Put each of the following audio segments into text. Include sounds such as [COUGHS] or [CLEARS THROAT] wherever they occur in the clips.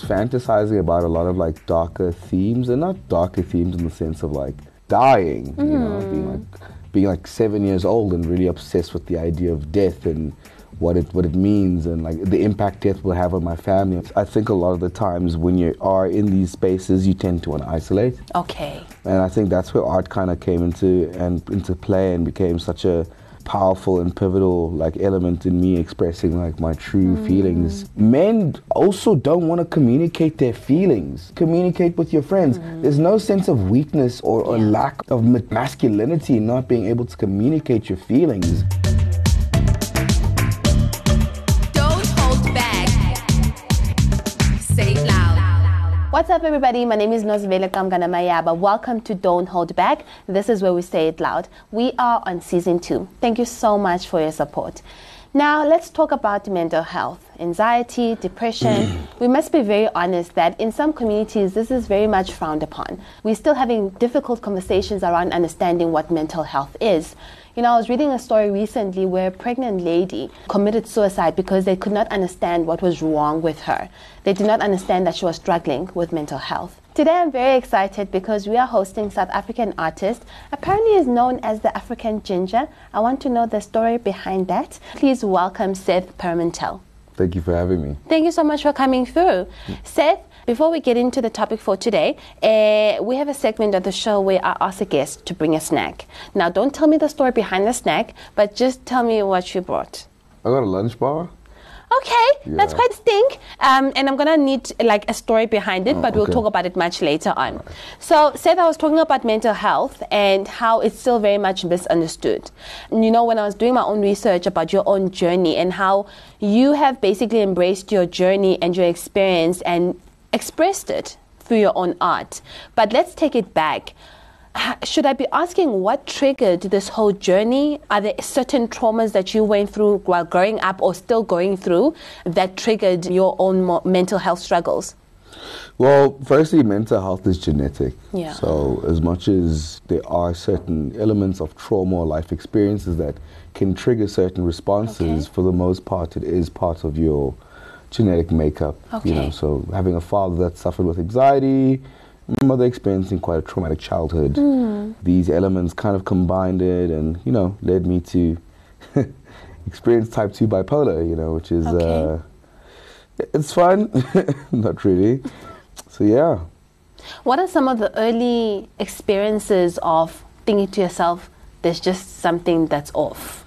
was fantasizing about a lot of like darker themes, and not darker themes in the sense of like dying, you know, hmm. being like being like seven years old and really obsessed with the idea of death and what it what it means and like the impact death will have on my family. I think a lot of the times when you are in these spaces, you tend to want to isolate, Okay. and I think that's where art kind of came into and into play and became such a powerful and pivotal like element in me expressing like my true feelings. Mm. Men also don't want to communicate their feelings. Communicate with your friends. Mm. There's no sense of weakness or, or lack of masculinity in not being able to communicate your feelings. What's up, everybody? My name is Nozibele Qamngana-Mayaba. Welcome to Don't Hold Back. This is where we say it loud. We are on season two. Thank you so much for your support. Now, let's talk about mental health, anxiety, depression. [CLEARS THROAT] we must be very honest that in some communities, this is very much frowned upon. We're still having difficult conversations around understanding what mental health is. You know, I was reading a story recently where a pregnant lady committed suicide because they could not understand what was wrong with her. They did not understand that she was struggling with mental health. Today I'm very excited because we are hosting South African artist. Apparently is known as the African Ginger. I want to know the story behind that. Please welcome Seth Pimentel. Thank you for having me. Thank you so much for coming through. Mm. Seth, before we get into the topic for today, uh, we have a segment of the show where I ask a guest to bring a snack. Now, don't tell me the story behind the snack, but just tell me what you brought. I got a lunch bar. Okay, that's quite stink. Um, and I'm gonna need like a story behind it, but we'll okay. talk about it much later on. So, Seth, I was talking about mental health and how it's still very much misunderstood. And, You know, when I was doing my own research about your own journey and how you have basically embraced your journey and your experience and expressed it through your own art. But let's take it back. Should I be asking what triggered this whole journey? Are there certain traumas that you went through while growing up or still going through that triggered your own mental health struggles? Well, firstly, mental health is genetic. Yeah. So, as much as there are certain elements of trauma or life experiences that can trigger certain responses, Okay. for the most part, it is part of your genetic makeup. You know, so having a father that suffered with anxiety, my mother experiencing quite a traumatic childhood. Hmm. These elements kind of combined it, and you know, led me to [LAUGHS] experience type two bipolar. You know, which is. Okay. Uh, it's fun, [LAUGHS] not really. So yeah, What are some of the early experiences of thinking to yourself, there's just something that's off?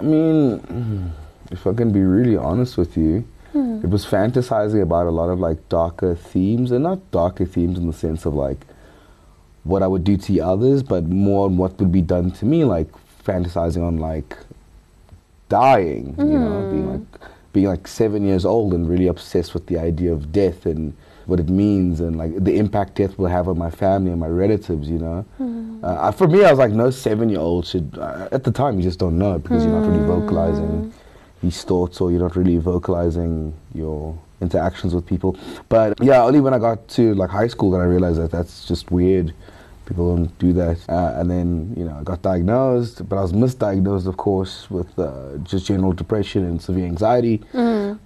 I mean, if I can be really honest with you, it was fantasizing about a lot of like darker themes, and not darker themes in the sense of like what I would do to others, but more on what would be done to me, like fantasizing on like dying, you know, being like being like seven years old and really obsessed with the idea of death and what it means and like the impact death will have on my family and my relatives, you know. Uh, for me, I was like, no seven-year-old should. Uh, at the time, you just don't know because you're not really vocalizing these thoughts or you're not really vocalizing your interactions with people. But yeah, only when I got to like high school that I realized that that's just weird. People don't do that. Uh, and then, you know, I got diagnosed, but I was misdiagnosed, of course, with uh, just general depression and severe anxiety.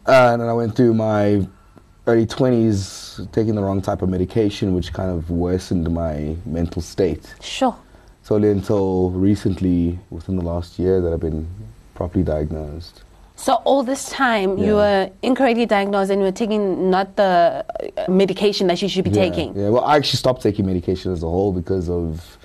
Uh, and then I went through my early 20s taking the wrong type of medication, which kind of worsened my mental state. Sure. It's only until recently, within the last year, that I've been properly diagnosed. So all this time you were incorrectly diagnosed and you were taking not the uh, medication that you should be yeah, taking. Yeah, well, I actually stopped taking medication as a whole because of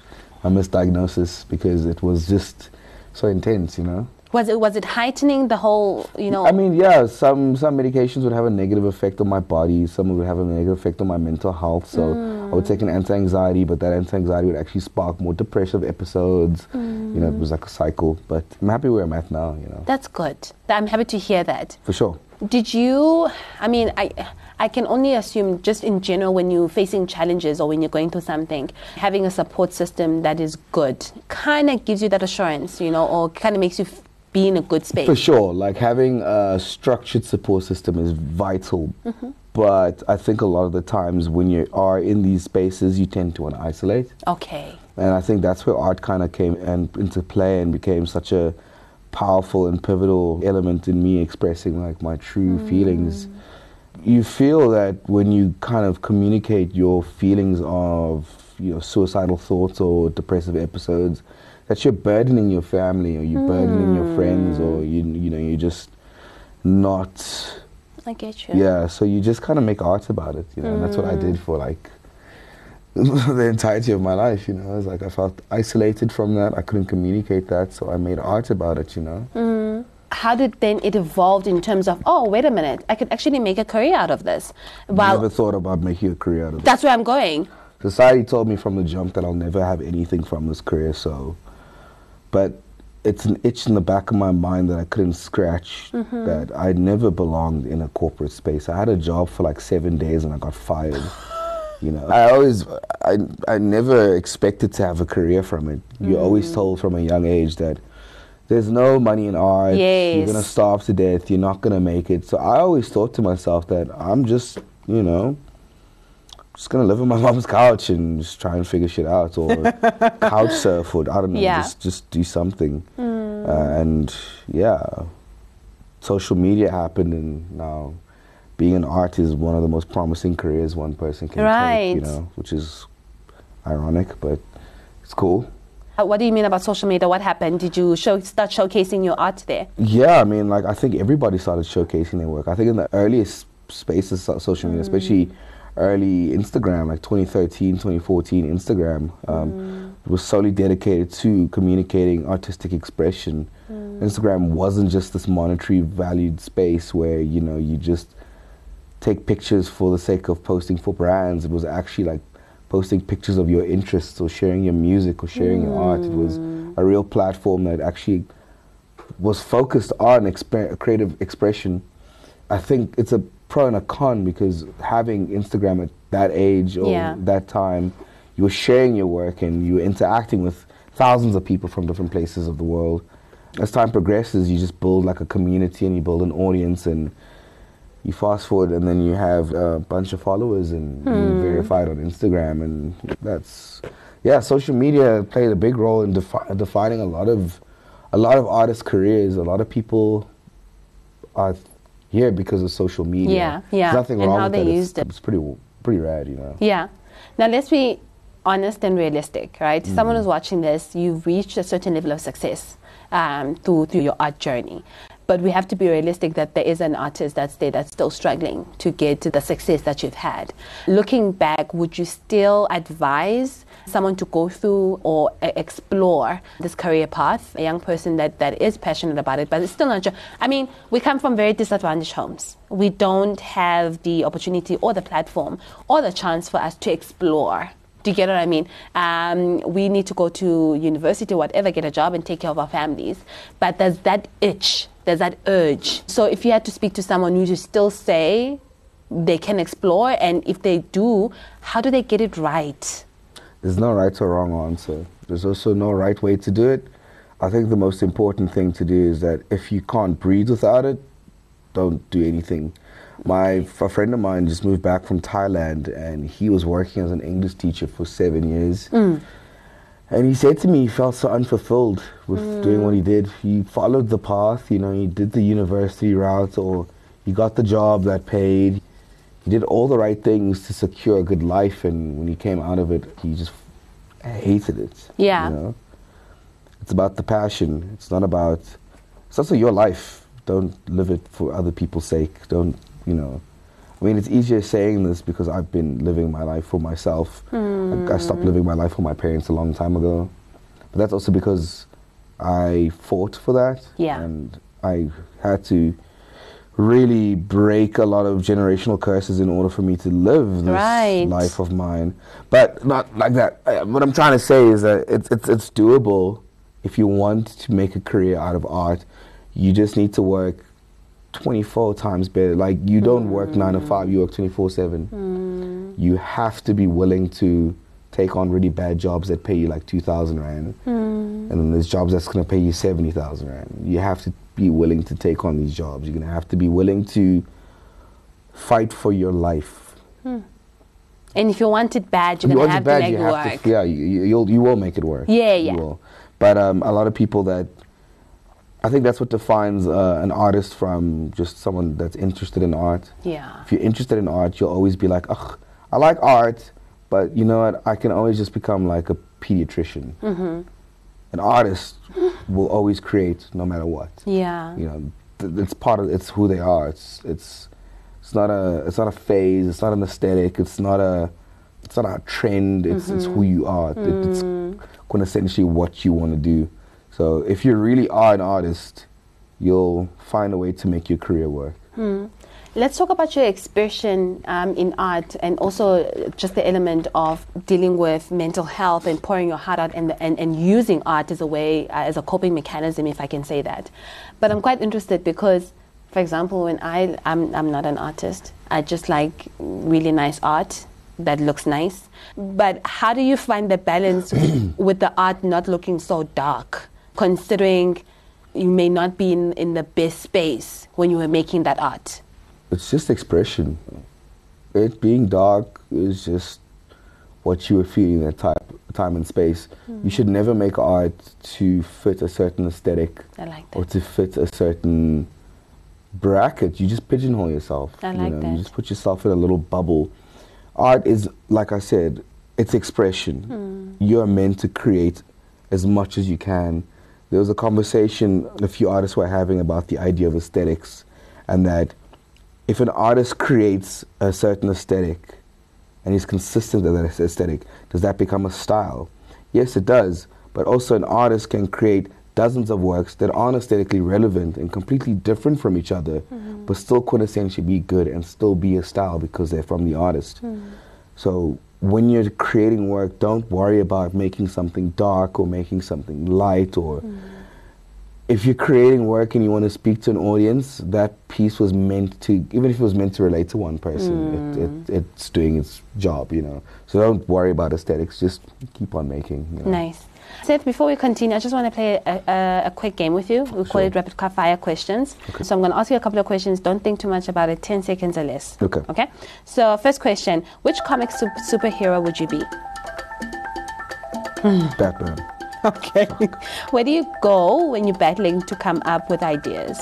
a misdiagnosis, because it was just so intense, you know? Was it was it heightening the whole, you know? I mean, yeah, some some medications would have a negative effect on my body. Some would have a negative effect on my mental health. So I would take an anti-anxiety, but that anti-anxiety would actually spark more depressive episodes. You know, it was like a cycle. But I'm happy where I'm at now. You know, that's good. I'm happy to hear that. for sure. Did you? I mean, I I can only assume, just in general, when you're facing challenges or when you're going through something, having a support system that is good kind of gives you that assurance, you know, or kind of makes you be in a good space. For sure, like having a structured support system is vital. Mm-hmm. But I think a lot of the times when you are in these spaces, you tend to want to isolate. Okay. And I think that's where art kind of came and into play and became such a powerful and pivotal element in me expressing like my true mm. feelings. you feel that when you kind of communicate your feelings of you know suicidal thoughts or depressive episodes, that you're burdening your family or you're burdening your friends or hmm. you you know you're just not I get you. yeah. So you just kind of make art about it, you know. And that's what I did hmm. for like [LAUGHS] the entirety of my life, you know. It was like I felt isolated from that. I couldn't communicate that, so I made art about it, you know. Hmm. How did then it evolved in terms of oh wait a minute I could actually make a career out of this? Well, Never thought about making a career out of it. that's where I'm going. Society told me from the jump that I'll never have anything from this career, so. But it's an itch in the back of my mind that I couldn't scratch. Mm-hmm. That I never belonged in a corporate space. I had a job for like seven days and I got fired. [GASPS] You know, I always, I, I never expected to have a career from it. You're always mm. told from a young age that there's no money in art. Yes. You're gonna starve to death. You're not gonna make it. So I always thought to myself that I'm just, you know, just gonna live on my [LAUGHS] mom's couch and just try and figure shit out, or [LAUGHS] couch surf, or I don't know, Yeah. just just do something. Uh, and yeah, social media happened, and now being an artist is one of the most promising careers one person can take. You know, which is ironic, but it's cool. Uh, What do you mean about social media? What happened? Did you show, start showcasing your art there? Yeah, I mean, like I think everybody started showcasing their work. I think in the earliest spaces of social media, especially early Instagram, like 2013, 2014, Instagram um, mm. was solely dedicated to communicating artistic expression. Mm. Instagram wasn't just this monetary valued space where you know you just take pictures for the sake of posting for brands. It was actually like posting pictures of your interests or sharing your music or sharing your art. It was mm. a real platform that actually was focused on exp- creative expression. I think it's a pro and a con because having Instagram at that age or Yeah. that time, you were sharing your work and you were interacting with thousands of people from different places of the world. As time progresses, you just build like a community and you build an audience and you fast forward and then you have a bunch of followers and you're hmm. verified on Instagram and that's yeah social media played a big role in defi- defining a lot of a lot of artists careers a lot of people are here because of social media Yeah, yeah, There's nothing and wrong how with they that. It's- used it. it's pretty pretty rad you know Yeah. Now let's be honest and realistic, right? Someone who's watching this, you've reached a certain level of success um, through through your art journey. But we have to be realistic that there is an artist that's there that's still struggling to get to the success that you've had. Looking back, would you still advise someone to go through or explore this career path? A young person that, that is passionate about it, but it's still not. Ju- I mean, we come from very disadvantaged homes. We don't have the opportunity or the platform or the chance for us to explore. Do you get what I mean? Um, we need to go to university, whatever, get a job and take care of our families. But there's that itch, there's that urge. So if you had to speak to someone, would you still say they can explore? And if they do, how do they get it right? There's no right or wrong answer. There's also no right way to do it. I think the most important thing to do is that if you can't breathe without it, don't do anything. My a friend of mine just moved back from Thailand, and he was working as an English teacher for seven years. Mm. And he said to me he felt so unfulfilled with doing what he hmm. did. He followed the path, you know, he did the university route or he got the job that paid. He did all the right things to secure a good life and when he came out of it, he just hated it. Yeah. You know? It's about the passion. It's not about it's also your life. Don't live it for other people's sake. Don't, you know. I mean, it's easier saying this because I've been living my life for myself. Like, I stopped living my life for my parents a long time ago. But that's also because I fought for that. Yeah. And I had to really break a lot of generational curses in order for me to live this Right. life of mine. But not like that. What I'm trying to say is that it's, it's, it's doable if you want to make a career out of art. You just need to work 24 times better. Like you don't work mm. nine to five, you work 24 seven. Hmm. You have to be willing to take on really bad jobs that pay you like 2,000 rand. Hmm. And then there's jobs that's going to pay you 70,000 rand. You have to be willing to take on these jobs. You're going to have to be willing to fight for your life. Hmm. And if you want it bad, you're If you going to have bad, to make it work. to, yeah, you, you- you'll, you will make it work. Yeah, You yeah. will. But um, a lot of people that I think that's what defines uh, an artist from just someone that's interested in art. Yeah. If you're interested in art, you'll always be like, ugh, I like art, but you know what? I can always just become like a pediatrician. Mm-hmm. An artist will always create no matter what. Yeah. You know, th- it's part of it's who they are. It's it's it's not a it's not a phase. It's not an aesthetic. It's not a it's not a trend. It's it's who you are. It- it's quintessentially what you want to do. So if you really are an artist, you'll find a way to make your career work. Let's talk about your expression um, in art and also just the element of dealing with mental health and pouring your heart out and, and, and using art as a way, uh, as a coping mechanism, if I can say that. But I'm quite interested because, for example, when I, I'm, I'm not an artist, I just like really nice art that looks nice. But how do you find the balance [COUGHS] with the art not looking so dark, considering you may not be in, in the best space when you were making that art? It's just expression. It being dark is just what you were feeling at type, time and space. You should never make art to fit a certain aesthetic like or to fit a certain bracket. You just pigeonhole yourself. I you like know, that. You just put yourself in a little bubble. Art is, like I said, it's expression. Hmm. You're meant to create as much as you can. There was a conversation a few artists were having about the idea of aesthetics, and that if an artist creates a certain aesthetic and is consistent with that aesthetic, does that become a style? Yes, it does. But also, an artist can create dozens of works that aren't aesthetically relevant and completely different from each other, mm-hmm. but still quintessentially be good and still be a style because they're from the artist. Mm-hmm. So, when you're creating work, don't worry about making something dark or making something light or mm. if you're creating work and you want to speak to an audience, that piece was meant to, even if it was meant to relate to one person, it, it, mm. it's doing its job, you know. So don't worry about aesthetics, just keep on making. You know. Nice. Seth, before we continue, I just want to play a, a, a quick game with you. We call Sure. it rapid fire questions. Okay. So I'm going to ask you a couple of questions. Don't think too much about it. 10 seconds or less. Okay. Okay? So, first question Which comic sup- superhero would you be? [SIGHS] Batman. [LAUGHS] Okay. Where do you go when you're battling to come up with ideas?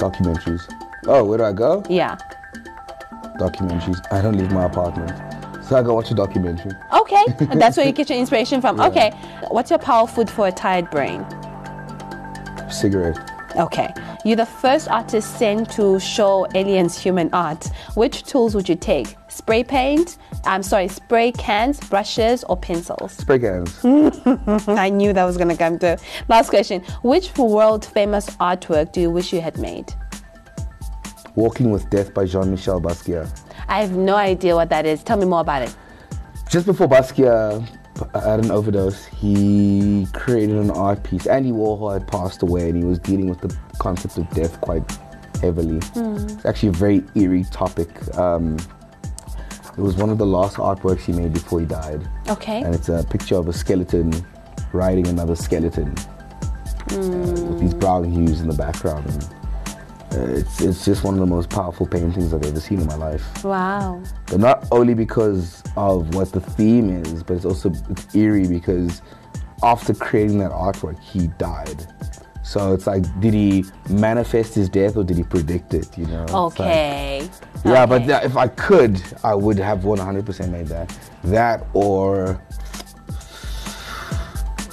Documentaries. Oh, where do I go? Yeah. Documentaries. I don't leave my apartment. So I go watch a documentary. Okay. And [LAUGHS] That's where you get your inspiration from. Okay. What's your power food for a tired brain? Cigarette. Okay. You're the first artist sent to show aliens human art. Which tools would you take? Spray paint? I'm sorry, spray cans, brushes, or pencils? Spray cans. [LAUGHS] I knew that was going to come to. Last question. Which world famous artwork do you wish you had made? Walking with Death by Jean-Michel Basquiat. I have no idea what that is. Tell me more about it. Just before Basquiat had an overdose, he created an art piece. Andy Warhol had passed away and he was dealing with the concept of death quite heavily. It's actually a very eerie topic. Um, it was one of the last artworks he made before he died. Okay. And it's a picture of a skeleton riding another skeleton uh, with these brown hues in the background. And, uh, it's, it's just one of the most powerful paintings I've ever seen in my life Wow. but not only because of what the theme is, but it's also it's eerie because after creating that artwork, he died. So it's like, did he manifest his death or did he predict it? You know? It's like- Okay. yeah, but that, if I could, I would have 100% made that. That or.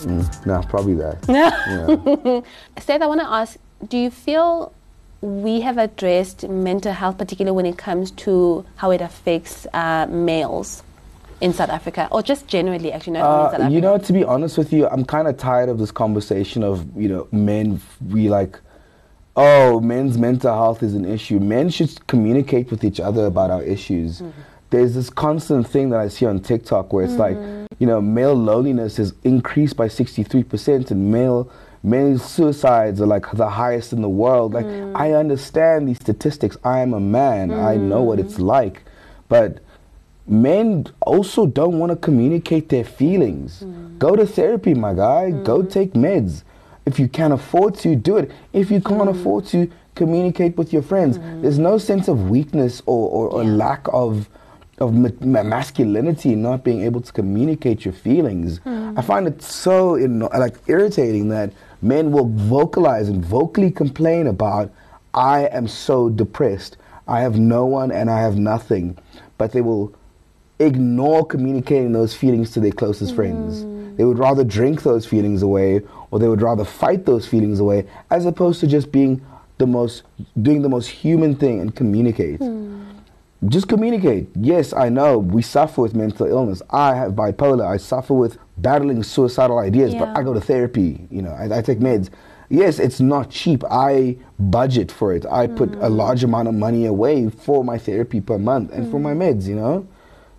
Mm, no, probably that. [LAUGHS] yeah. Seth, I want to ask do you feel we have addressed mental health, particularly when it comes to how it affects uh, males in South Africa, or just generally, actually, not only in South Uh, Africa? you know, to be honest with you, I'm kind of tired of this conversation of you know men. We like, oh, men's mental health is an issue. Men should communicate with each other about our issues. There's this constant thing that I see on TikTok where it's like, you know, male loneliness has increased by 63%, and male male suicides are like the highest in the world. Like, mm. I understand these statistics. I am a man. I mm. know what it's like, but men also don't want to communicate their feelings. Mm. Go to therapy, my guy. Go take meds. If you can afford to, do it. If you can't afford to, communicate with your friends. There's no sense of weakness or, or, or lack of of ma- ma- masculinity in not being able to communicate your feelings. I find it so you know, like irritating that Men will vocalize and vocally complain about, I am so depressed. I have no one and I have nothing. But they will ignore communicating those feelings to their closest mm-hmm. friends. They would rather drink those feelings away or they would rather fight those feelings away as opposed to just being the most doing the most human thing and communicate. Hmm. Just communicate. Yes, I know we suffer with mental illness. I have bipolar. I suffer with battling suicidal ideas, but I go to therapy. You know, I, I take meds. Yes, it's not cheap. I budget for it. I put a mm. large amount of money away for my therapy per month and for my mm. meds. You know,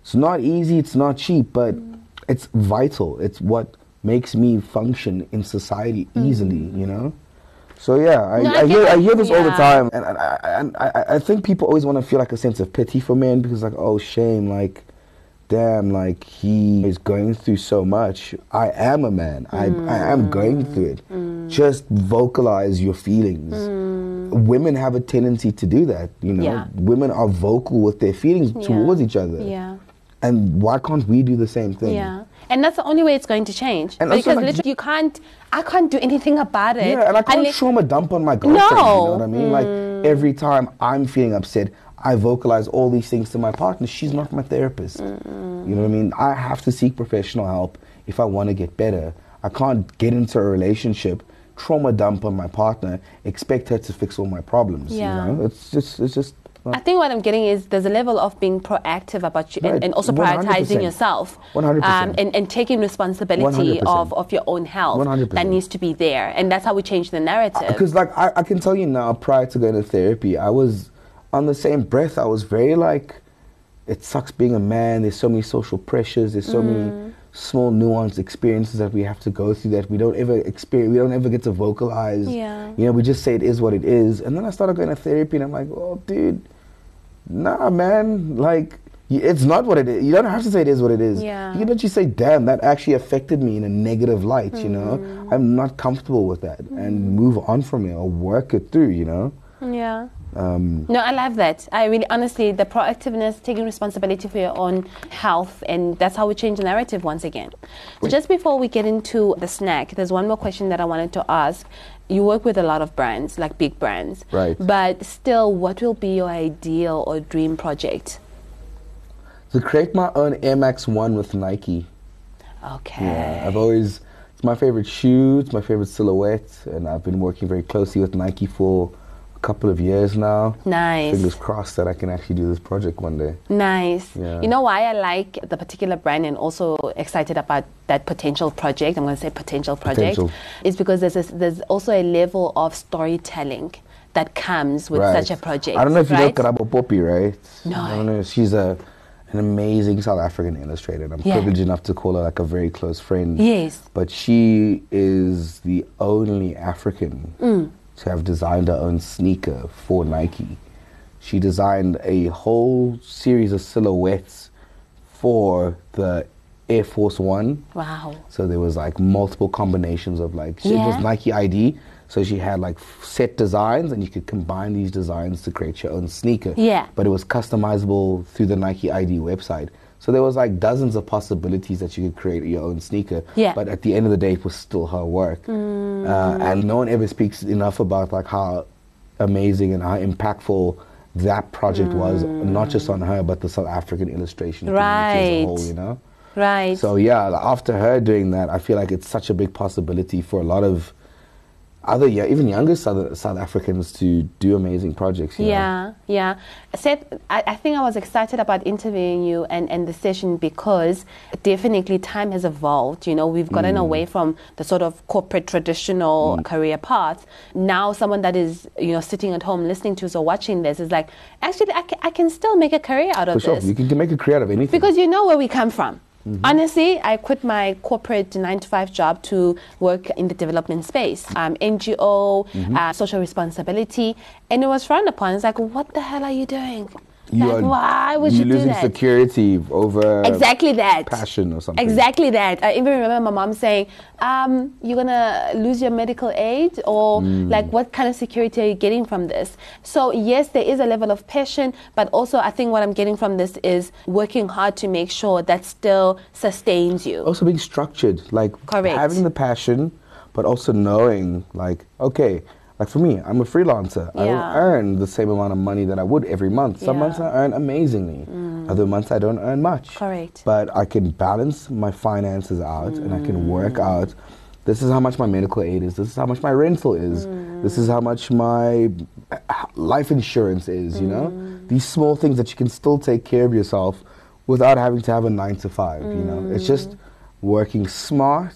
it's not easy. It's not cheap, but mm. it's vital. It's what makes me function in society easily. You know. So yeah, I, No, I I, hear I hear this all the time, and, and, I, I, I think people always want to feel like a sense of pity for men because like, oh shame, like, damn, like he is going through so much. I am a man. I I am mm. going through it. Mm. Just vocalize your feelings. Mm. Women have a tendency to do that. You know, Yeah. women are vocal with their feelings Yeah. towards each other. Yeah. And why can't we do the same thing? Yeah. And that's the only way it's going to change. And also, because like, literally you can't I can't do anything about it. Yeah, and I can't unless- trauma dump on my girlfriend. No. You know what I mean? Like mm. every time I'm feeling upset, I vocalize all these things to my partner. She's not my therapist. You know what I mean? I have to seek professional help if I want to get better. I can't get into a relationship, trauma dump on my partner, expect her to fix all my problems. Yeah. You know? It's just it's just I think what I'm getting is there's a level of being proactive about you and, Right. and also 100%. prioritizing yourself 100%. Um, and, and taking responsibility 100%. of, of your own health 100%. that needs to be there. And that's how we change the narrative. Because like I, I can tell you now, prior to going to therapy, I was on the same breath. I was very like, it sucks being a man. There's so many social pressures. There's so Mm. many small nuanced experiences that we have to go through that we don't ever experience. We don't ever get to vocalize. Yeah. You know, we just say it is what it is. And then I started going to therapy, and I'm like, oh, dude, nah, man, like. It's not what it is. You don't have to say it is what it is. Yeah. You can actually say, damn, that actually affected me in a negative light, you know? Mm. I'm not comfortable with that and move on from it or work it through, you know? Yeah. Um, No, I love that. I really, honestly, the proactiveness, taking responsibility for your own health, and that's how we change the narrative once again. So just before we get into the snack, there's one more question that I wanted to ask. You work with a lot of brands, like big brands. Right. But still, what will be your ideal or dream project? to create my own Air Max 1 with Nike. Okay. Yeah, I've always, it's my favorite shoe, it's my favorite silhouette, and I've been working very closely with Nike for couple of years now. Nice. Fingers crossed that I can actually do this project one day. Nice. Yeah. You know why I like the particular brand and also excited about that potential project? I'm going to say potential project. Potential. Is because there's, a, there's also a level of storytelling that comes with Right. such a project. I don't know if you right? know Karabo Poppy, right? No. I don't know. She's a an amazing South African illustrator. and I'm Yeah. privileged enough to call her like a very close friend. Yes. But she is the only African Mm. To have designed her own sneaker for Nike. She designed a whole series of silhouettes for the Air Force One. Wow. So there was like multiple combinations of like she- it was Nike ID. So she had like set designs, and you could combine these designs to create your own sneaker. Yeah. But it was customizable through the Nike ID website. So there was like dozens of possibilities that you could create your own sneaker. Yeah. But at the end of the day, it was still her work. Mm. Uh, and no one ever speaks enough about like how amazing and how impactful that project was, not just on her, but the South African illustration community as Right. a whole. You know. Right. So yeah, after her doing that, I feel like it's such a big possibility for a lot of other, yeah, even younger South, South Africans to do amazing projects. You know? Yeah, yeah. Seth, I, I think I was excited about interviewing you and, and the session because definitely time has evolved. You know, we've gotten mm. away from the sort of corporate traditional mm. career path. Now, someone that is, you know, sitting at home listening to us or watching this is like, actually, I can, I can still make a career out For of sure, this. you can, can make a career out of anything. Because you know where we come from. Mm-hmm. Honestly, I quit my corporate nine to five job to work in the development space, um, NGO, Mm-hmm. uh, social responsibility, and it was frowned upon. It's like, what the hell are you doing? You like, are why would you're you do losing that? security over Exactly that. passion or something. Exactly that. I even remember my mom saying, um, "You're gonna lose your medical aid, or Mm. like, what kind of security are you getting from this?" So yes, there is a level of passion, but also I think what I'm getting from this is working hard to make sure that still sustains you. Also being structured, like Correct. having the passion, but also knowing like okay like for me i'm a freelancer i don't earn the same amount of money that i would every month some months Yeah. Mm. i earn amazingly other months i don't earn much Correct. but i can balance my finances out and i can Mm. work out this is how much my medical aid is this is how much my rental is this is how much my uh, life insurance is you know Mm. these small things that you can still take care of yourself without having to have a nine to five you know it's just Mm. working smart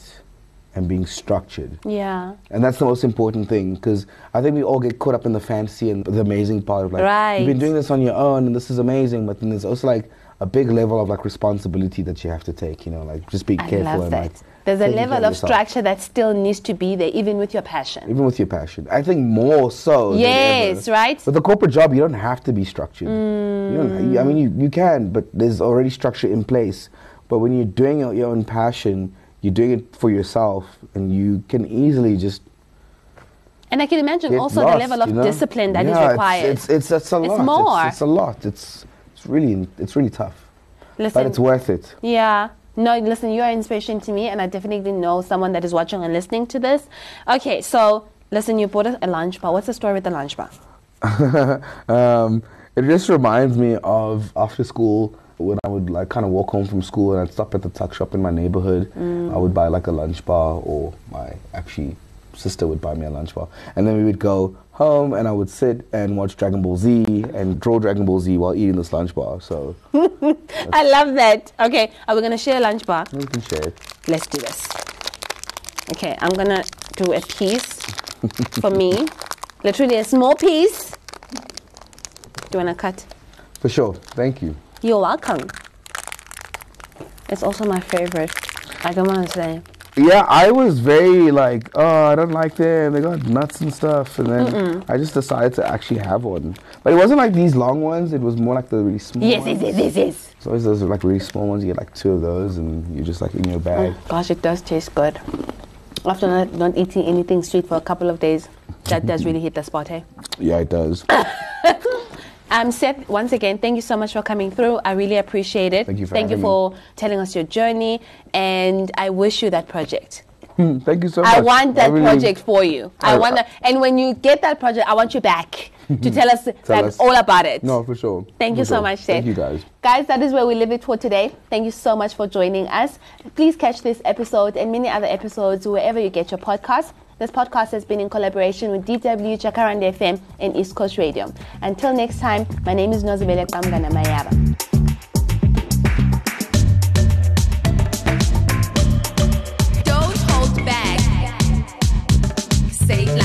and being structured Yeah. and that's the most important thing because I think we all get caught up in the fantasy and the amazing part of like you've been doing this on your own and this is amazing, but then there's also like a big level of like responsibility that you have to take. You know, like just be careful. I love and that. like There's a level of yourself. structure that still needs to be there, even with your passion. even with your passion. I think more so. than Yes, right? With a corporate job, you don't have to be structured. You don't, I mean, you, you can, but there's already structure in place. But when you're doing your own passion, you're doing it for yourself, and you can easily just And I can imagine also lost, the level of you know? discipline that is Yeah, it's- required. It's it's, it's, a lot. It's more. It's, it's a lot. It's it's really it's really tough, Listen, but it's worth it. Yeah. No, listen, you are inspiration to me, and I definitely know someone that is watching and listening to this. Okay, so listen, you bought a, a lunch bar. What's the story with the lunch bar? [LAUGHS] um, it just reminds me of after school when I would like kind of walk home from school and I'd stop at the tuck shop in my neighborhood. I would buy like a lunch bar, or my actually sister would buy me a lunch bar, and then we would go home and I would sit and watch Dragon Ball Z and draw Dragon Ball Z while eating this lunch bar. So [LAUGHS] I love that. Okay, are we going to share a lunch bar? we can share it. Let's do this. Okay, I'm going to do a piece for me. Literally a small piece. Do you want to cut? For sure. Thank you. You're welcome. It's also my favorite. I don't want to say. Yeah, I was very like, oh, I don't like them. They got nuts and stuff. And then I just decided to actually have one. But it wasn't like these long ones. It was more like the really small Yes, ones. yes, yes, yes, yes. So always those like really small ones. You get like two of those, and you're just like in your bag. Gosh, it does taste good. After not, not eating anything sweet for a couple of days, that does really hit the spot, eh? Yeah, it does. [LAUGHS] Um, Seth, once again, thank you so much for coming through. I really appreciate it. Thank you for Thank you for telling us your journey, and I wish you that project. Thank you so much. I want that really- project for you. I I- want that, and when you get that project, I want you back [LAUGHS] to tell us like us. all about it. No, for sure. Thank you For so sure. much, Seth. Thank you guys. Guys, that is where we leave it for today. Thank you so much for joining us. Please catch this episode and many other episodes wherever you get your podcast. This podcast has been in collaboration with DW, Jacaranda FM, and East Coast Radio. Until next time, my name is Nozibele Qamngana-Mayaba. say